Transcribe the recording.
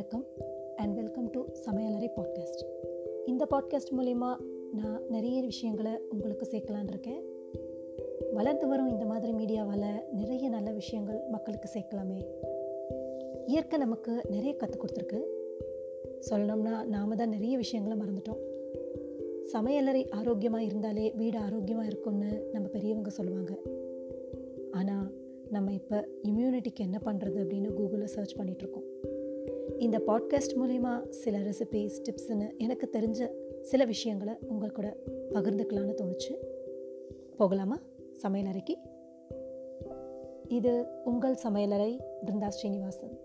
வணக்கம் and welcome to சமையலறை podcast இந்த பாட்காஸ்ட் மூலிமா நான் நிறைய விஷயங்களை உங்களுக்கு சேர்க்கலான் இருக்கேன். வளர்ந்து வரும் இந்த மாதிரி மீடியாவால் நிறைய நல்ல விஷயங்கள் மக்களுக்கு சேர்க்கலாமே. இயற்கை நமக்கு நிறைய கற்றுக் கொடுத்துருக்கு. சொல்லணும்னா நாம் தான் நிறைய விஷயங்களை மறந்துட்டோம். சமையலறை ஆரோக்கியமாக இருந்தாலே வீடு ஆரோக்கியமாக இருக்கும்னு நம்ம பெரியவங்க சொல்லுவாங்க. ஆனால் நம்ம இப்போ இம்யூனிட்டிக்கு என்ன பண்ணுறது அப்படின்னு கூகுளில் சர்ச் பண்ணிகிட்ருக்கோம் இந்த பாட்காஸ்ட் மூலிமா சில ரெசிபிஸ் டிப்ஸ்னு எனக்கு தெரிஞ்ச சில விஷயங்களை உங்கள் கூட பகிர்ந்துக்கலான்னு தோணுச்சு. போகலாமா? சமையலறைக்கு இது உங்கள் சமையலறை பிருந்தா ஸ்ரீனிவாசன்.